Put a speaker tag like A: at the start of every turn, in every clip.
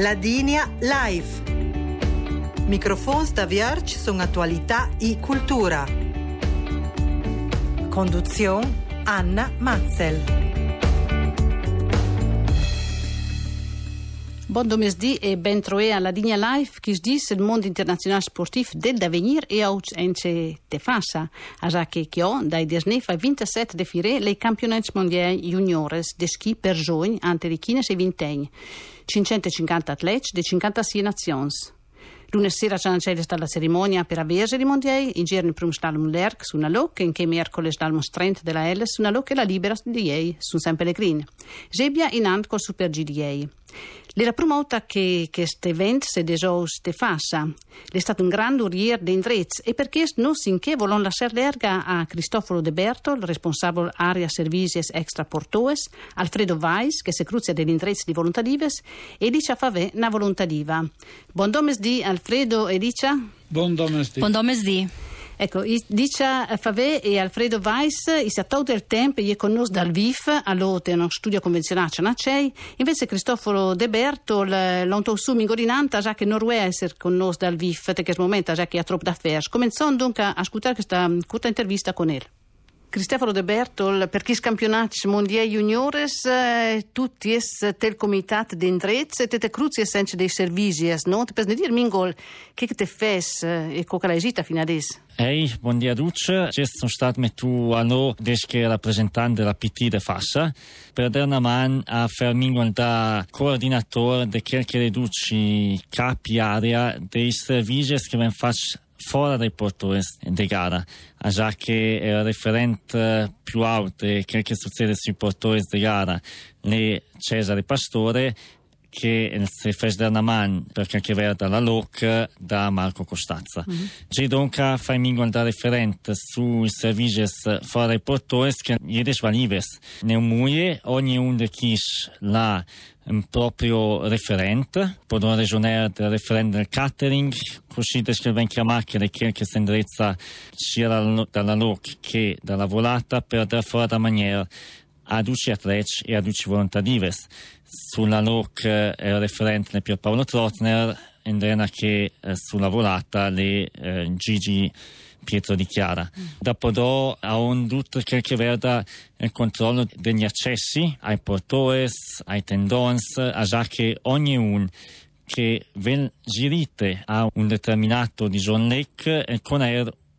A: Ladinia Live. Microfons da Vierge sono attualità e cultura. Conduzione Anna Matzel.
B: Buon domesdì e ben troé alla Digna Life, che dice il mondo internazionale sportivo del d'avenir e oggi ence te fassa. A già che ho, dai 19 al 27 de fire, le campionati mondiali juniores de ski per giovani ante di 15 e 20 anni. 550 atleti di 56 nazioni. Lunedì sera c'è stata la cerimonia per avere i mondiali, in giorno prima slalom l'ERC su una locca, in che mercoledì slalom strength della L su una locca e la libera di ieri su San Pellegrino. Gebbia in hand con Super G di. L'era promota che questo evento si desos te fassa. È stato un grande urier di indrezzi e perché non si che volon lasciare l'erga a Cristoforo De Bertol, responsabile area services extra portoes, Alfredo Weiss, che si cruzia degli indrezzi di volontarives, e Licia Favè, na volontariva. Buon domesdì Alfredo e Licia.
C: Buon domesdì.
D: Buon domesdì.
B: Ecco, dice Favè e Alfredo Weiss, si tutto il tempo, e conosco dal VIF, all'Ote, uno studio convenzionale, non c'è, invece Cristoforo De Berto, l'onto su Mingorinanta, già che non a essere conosco dal VIF, perché questo momento già che ha troppo da fare. Cominciamo dunque a ascoltare questa corta intervista con lui. Cristoforo De Bertol, per chi campionati mondiali juniores, eh, tutti es tel comitat d'indrezz, te te cruzi essence dei servizi, no? Te pesne dir mingol, che te fes e coca la esita fino adesso?
C: Ehi, buon dia Duce, ci sono stato tu a no desche rappresentante della PT de Fassa, per dare una mano a far mingol da coordinatore de che riduci capi area dei servizi che ven faccio fuori dai portoni di gara, già che il referente più alto e quel che succede sui portoni di gara. È Cesare Pastore che si fa dare una mano perché anche verde la LOC da Marco Costanza. Mm-hmm. C'è dunque fai mingo da referente sui servizi fuori portoni che gli desvalives. Ne muie, ogni un de chis la un proprio referente, può ragionare del referente del catering, così descrive anche a macchina che si indirizza sia dalla LOC che dalla volata per dare fuori da maniera a duci atleti e a duci volontarives. Sulla LOC è il referente Pier Paolo Trotner, e che eh, sulla volata le eh, Gigi Pietro di Chiara. Mm. Dopo ha un tutto che veda il controllo degli accessi ai portores, ai tendons, a già che ognuno che ven girite a un determinato di John Lake eh, con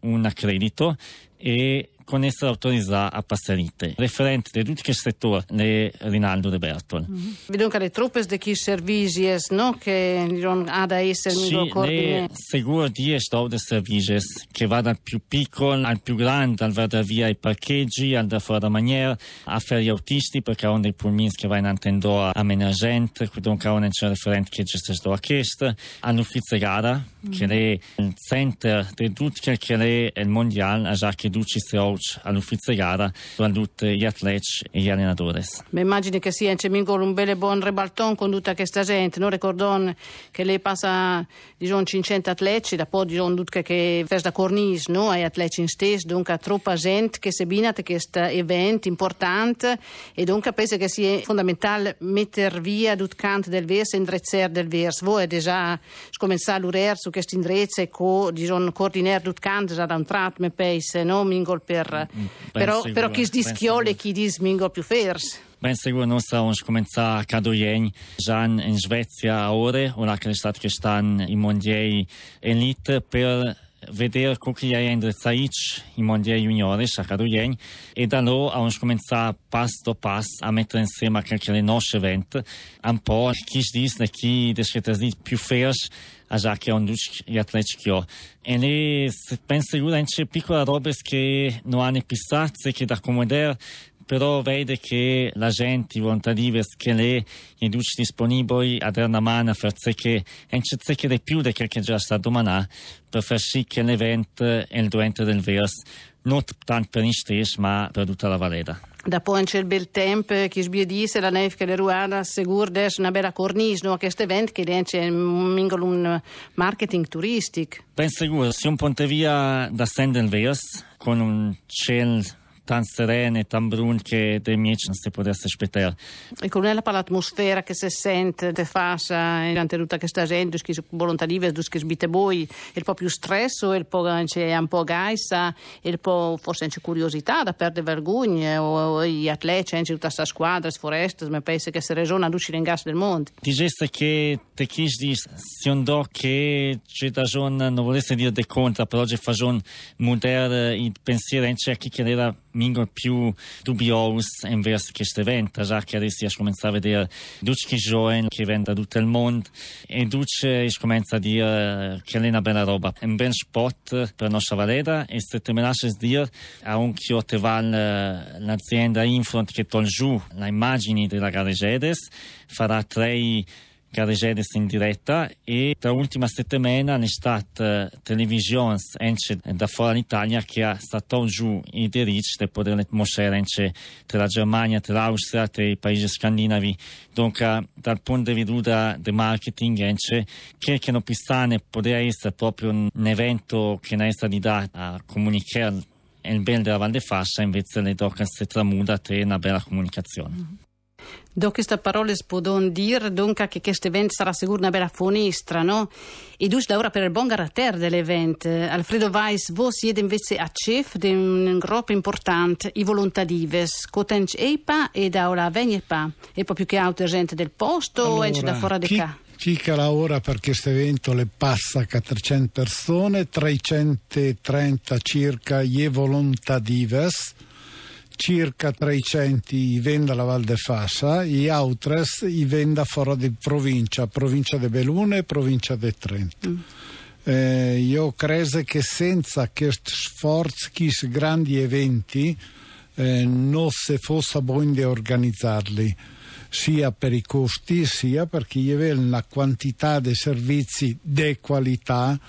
C: un accredito e con essere autorizzata a passerite. Referente di tutti i settori è Rinaldo De Bertol.
B: Mm-hmm. Vedo che le truppe di chi servizi no? che non ha da essere
C: sì, le sicuro di di servizi che va dal più piccolo al più grande, al vada via i parcheggi, al da fuori da maniera, a fare gli autisti perché hanno dei pulmini che vanno andando a menagente, dunque hanno un referente che gestisce a questo, all'ufficio gara, mm-hmm. che è il centro di tutto che è il mondiale, già che duci se coach all'ufficio gara con tutti gli atleti e gli allenatori.
B: Mi immagino che sia in un bel buon rebalton con tutta questa gente, non ricordo che lei passa diciamo, 500 atleti, da poi diciamo, tutte che fa da cornice no? ai atleti in stesso, dunque troppa gente che si abbina a questo evento importante e dunque penso che sia fondamentale mettere via tutto canto del verso e indrezzare del verso. Voi già cominciato a lavorare su questo indrezzo e co, diciamo, coordinare tutto canto già da un tratto, mi penso, no? Mingol per Mm, mm, però, però chi dice schiole chi dice mingo più fers.
C: Ben sicuro non stiamo cominciando a cadoieni già in Svezia a ore, ora che è stato che stanno i mondiali elite per vedere come è indirizzati i mondiali juniori a cadoieni e da lì abbiamo cominciato passo dopo passo a mettere insieme anche le nostre eventi, un po' chi dice chi descrive più fers a già che on duc gli atleti che ho. E lì penso che c'è piccole robe che non hanno pistazze, che da accomodare, però vede che la gente, i volontari, che le induci disponibili a dare una mano per che non c'è di più di quel che già sta domani per far sì che l'evento è il duente del vers, non tanto per noi stessi, ma per tutta la Valeda.
B: Dopo c'è il bel tempo, che sbiedisse la neve che le ruada sicuro una bella cornice, no? questo evento che c'è un marketing turistico.
C: Ben sicuro, se un ponte via da Senden Vers con un cielo tan sereno e tan brun che dei miei non si potesse aspettare.
B: E con ella per l'atmosfera che si sente de fassa durante tutta questa gente, che volontarive, che sbite voi, il po' più stress o il po' c'è un po' gaisa, il po' forse c'è curiosità da perdere vergogna o gli atleti, c'è tutta questa squadra, foreste, ma penso che si regiona ad uscire in gas del mondo.
C: Ti gesta che te chi dice, se un do che c'è da zona, non volesse dire de contra, però c'è fa zona moderna, il pensiero c'è chi che era mingo più dubbioso verso questo evento, già che adesso si comincia a vedere tutti i giovani che vengono da tutto il mondo e tutti si comincia a dire che è una bella roba, è un bel spot per la nostra Valeda e se te me lasci dire a un che te va l'azienda Infront che toglie giù le immagini della gara Gedes farà tre Garegedes in diretta e da ultima settimana è stata uh, televisione da fuori l'Italia che ha stato giù i diritti per poter mostrare tra la Germania, tra l'Austria, tra i paesi scandinavi. Dunque, dal punto di vista del marketing, ence, che, che non pistane potrebbe essere proprio un evento che non è stato dato a comunicare il bene della Val de Fascia, invece le docche si tramuda tra una bella comunicazione.
B: Do questa parola spodon dir dunque che questo evento sarà sicuro una bella finestra, no? E dus da ora per il buon carattere dell'evento. Alfredo Weiss, voi siete invece a chef di un gruppo importante, i volontarives, Cotenc EIPA e da ora Vegnepa. E poi più che altro gente del posto allora, o da fuori di qua?
D: Chi che lavora per questo evento le passa 400 persone, 330 circa gli volontarives circa 300 i venda la Val de Fassa, e altri i venda fuori di provincia, provincia di Belune e provincia di Trento. Mm. Eh, io credo che senza questi sforzi, questi grandi eventi, eh, non si fosse buono organizzarli sia per i costi sia perché gli aveva una quantità di servizi di qualità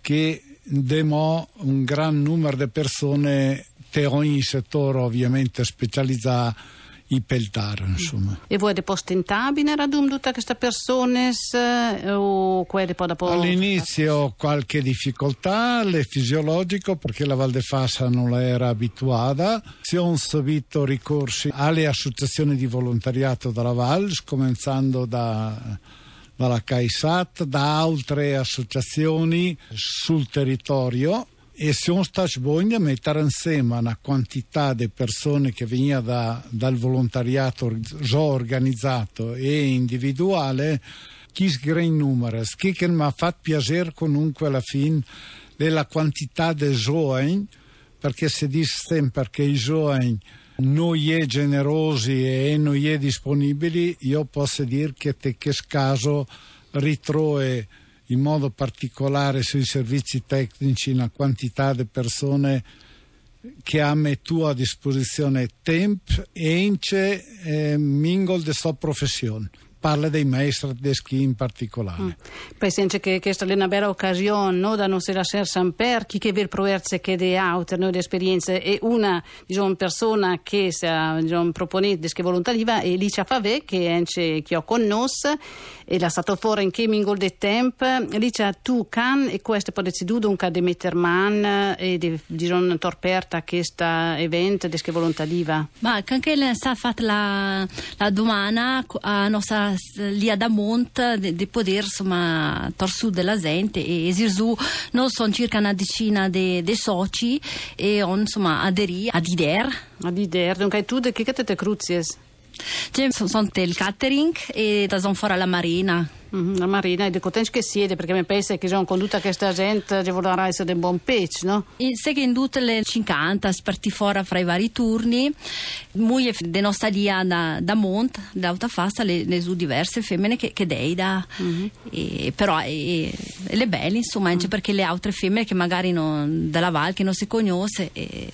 D: che demò un gran numero di persone per ogni settore ovviamente specializzato i peltare, insomma.
B: E voi avete postentabile radum tutte queste persone o quelle poi dopo?
D: All'inizio qualche difficoltà, le fisiologico perché la Val de Fassa non era abituata. Si sono subito ricorsi alle associazioni di volontariato della Val, cominciando da dalla CAISAT, da altre associazioni sul territorio e siamo stati buoni a mettere insieme una quantità di persone che veniva da, dal volontariato già organizzato e individuale chi gran numero che mi ha fatto piacere comunque alla fine della quantità di giovani perché si dice sempre che i giovani non è generosi e non è disponibili io posso dire che te che scaso ritroe in modo particolare sui servizi tecnici una quantità di persone che ha messo a disposizione tempo e ence eh, mingol de sua professione parla dei maestri tedeschi in particolare. Mm.
B: Penso che questa è una bella occasione no, da non si lasciare sempre chi che vuole provare che di auto, no, di esperienze e una diciamo, persona che si diciamo, propone di volontaria è Licia Favè che è che ho con noi e l'ha stato fuori in che mingol de tempo. Licia tu can e questo può decidere dunque di mettere man e di diciamo, torperta questo evento di volontaria?
E: Ma anche lei sta fatta la, la domanda a nostra lì ad Amont di poter insomma tor su della gente. E esirzu non sono circa una decina di soci. E on insomma aderì ad IDER
B: ad IDER dunque tu che che te cruzies?
E: Sono il catering e da sono fuori alla marina
B: Mm-hmm, la Marina e di Cotenz che siede perché mi pensa che sono condotta questa gente ci vorrà essere un buon pezzo no?
E: Se che in tutte le 50 sparti fuori fra i vari turni moglie de nostra dia da, da Mont da Fassa le, le su diverse femmine che, che dei da mm-hmm. e, però e, e le belle insomma mm-hmm. perché le altre femmine che magari non, della Val che non si conosce e,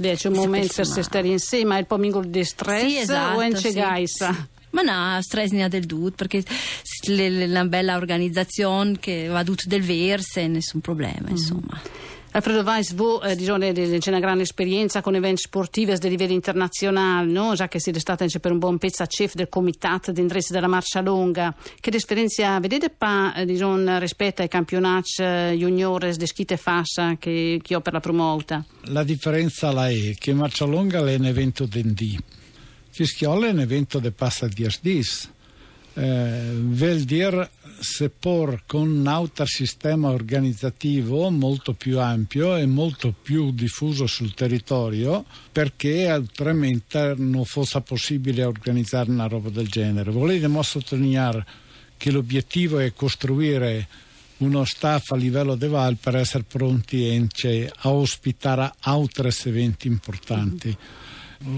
B: c'è un momento per stare insieme, è il pomingo di stress
E: sì, esatto,
B: o in sì?
E: Ma no, stress ne ha del tutto perché è una bella organizzazione che va tutto del verso e nessun problema, mm. insomma.
B: Alfredo Weiss, voi eh, diciamo, c'è una grande esperienza con eventi sportivi di livello internazionale, no? già che siete stati per un buon pezzo a chef del comitato di interesse della Marcia Longa. Che differenza vedete pa, diciamo, rispetto ai campionati eh, juniores di schite fascia che, che ho per la promota?
D: La differenza la è che Marcia Longa è un evento d'endì, che Schiolla è un evento di passa di asdis. Eh, vuol dire seppur con un altro sistema organizzativo molto più ampio e molto più diffuso sul territorio perché altrimenti non fosse possibile organizzare una roba del genere. Volevo sottolineare che l'obiettivo è costruire uno staff a livello de Val per essere pronti a ospitare altri eventi importanti.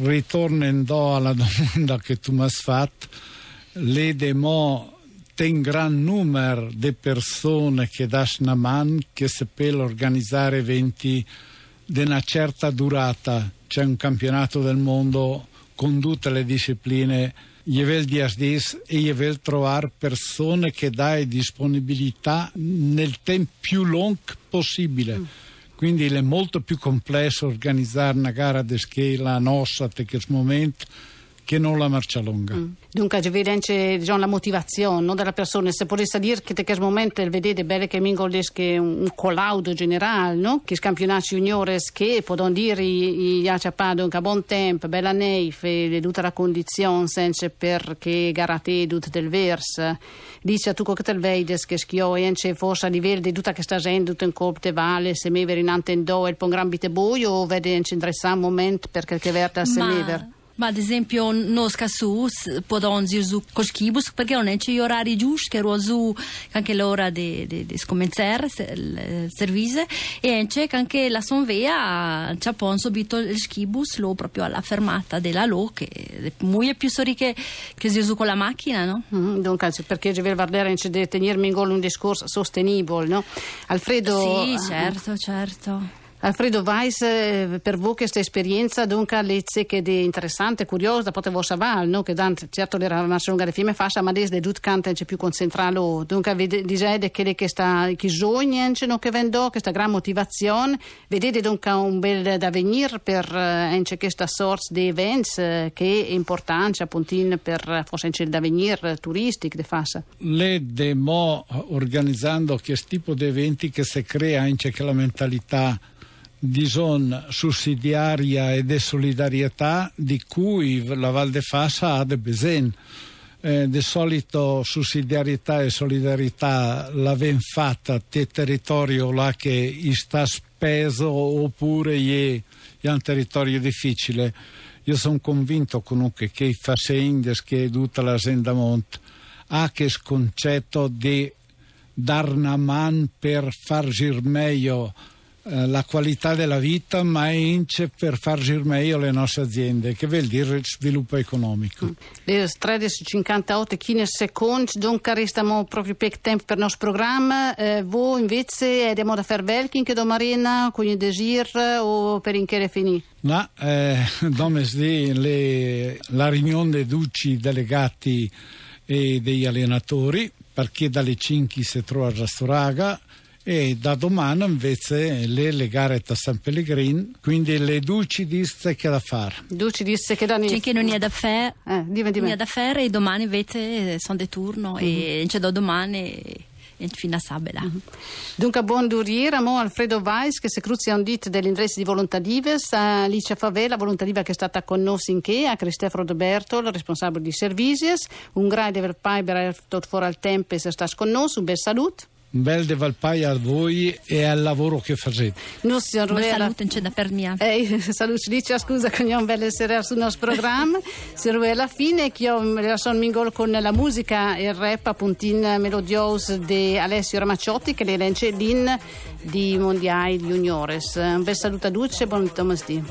D: Ritornando alla domanda che tu mi hai fatto, le demo ten gran numero di persone che danno man che si può organizzare eventi di una certa durata. C'è un campionato del mondo con tutte le discipline. Io voglio dire e io trovare persone che danno disponibilità nel tempo più lungo possibile. Mm. Quindi è molto più complesso organizzare una gara di scala nostra in questo momento che non la marcia lunga. Mm.
B: Dunque, evidente diciamo, la motivazione no, della persona. Se potesse dire che in questo momento vedete bene che mingolesche un, un collaudo generale, no? che campionati juniores che possono dire i acciappati a buon tempo, bella neve, e tutta la condizione senza perché garate tutte del verso. Dice tu che te vedi che schio e forse a livello di tutta questa gente, tutto in colpo te vale, se mi veri in antendo e il pon gran bite buio o vedi in un momento perché che verta se mi veri?
E: Ma ad esempio nos casus podon dir su coschibus perché non c'è gli orari giusti che rosu anche l'ora di de scommenzer il servizio e c'è anche la sonvea c'ha pon subito il schibus lo proprio alla fermata della lo che è molto più sori che, che si usa con la macchina no?
B: Mm, dunque perché deve valere di tenermi in gol un discorso sostenibile no? Alfredo
E: sì certo certo
B: Alfredo Weiss, eh, per voi questa esperienza dunque lezze che è interessante, curiosa, potevo sapere, no? che dan, certo era una lunga film fascia, ma desde tut canta c'è più concentrato, dunque dicete che che sta che sogna no? che vendo, questa gran motivazione, vedete dunque un bel da venire per eh, questa sorta di events eh, che è importante appunto per forse il da venire turistico di fascia.
D: Le demo organizzando questo tipo di eventi che si crea anche la mentalità di zona sussidiaria e di solidarietà di cui la Val de Fassa ha de besen. Eh, di solito sussidiarietà e solidarietà l'avem fatta te territorio là che sta speso oppure è un territorio difficile. Io sono convinto comunque che i facendes che tutta l'azienda Mont ha questo concetto di dar una man per far gir meglio la qualità della vita, ma anche per far girare meglio le nostre aziende, che vuol dire sviluppo economico. Mm.
B: Le 13.58 15 secondi, dunque restiamo proprio per tempo per il nostro programma. Eh, voi invece abbiamo da fare velking che domarina, con il desir o per in che finì?
D: No, eh, le, la riunione dei duci delegati e degli allenatori, perché dalle 5 si trova a Rastoraga e da domani invece le, le gare a San Pellegrin quindi le duci disse che da fare
B: duci disse che da
E: c'è che non è da fare eh, non è da fare e domani invece sono di turno mm-hmm. e mhm. c'è da domani fino a sabela. Mm-hmm.
B: Dunque, buon duriera, mo Alfredo Weiss, che si cruzia un dito dell'indrezzo di Volontadives, a Alicia Favela, Volontadiva che è stata con noi in che, a Cristeforo De Bertol, responsabile di servizies, un grande per Piper, tutto fuori al tempo, se sta con noi, un bel saluto
D: un bel de Valpai a voi e al lavoro che fate.
E: No, signor Ruela. Salute, c'è da per mia.
B: Eh, salute, dice scusa che non belle essere sul nostro programma. signor Ruela, fine che io la sono mingol con la musica e il rap appuntin melodios di Alessio Ramacciotti che le lance l'in di Mondiali Juniores. Un bel saluto a tutti e buon Thomas D.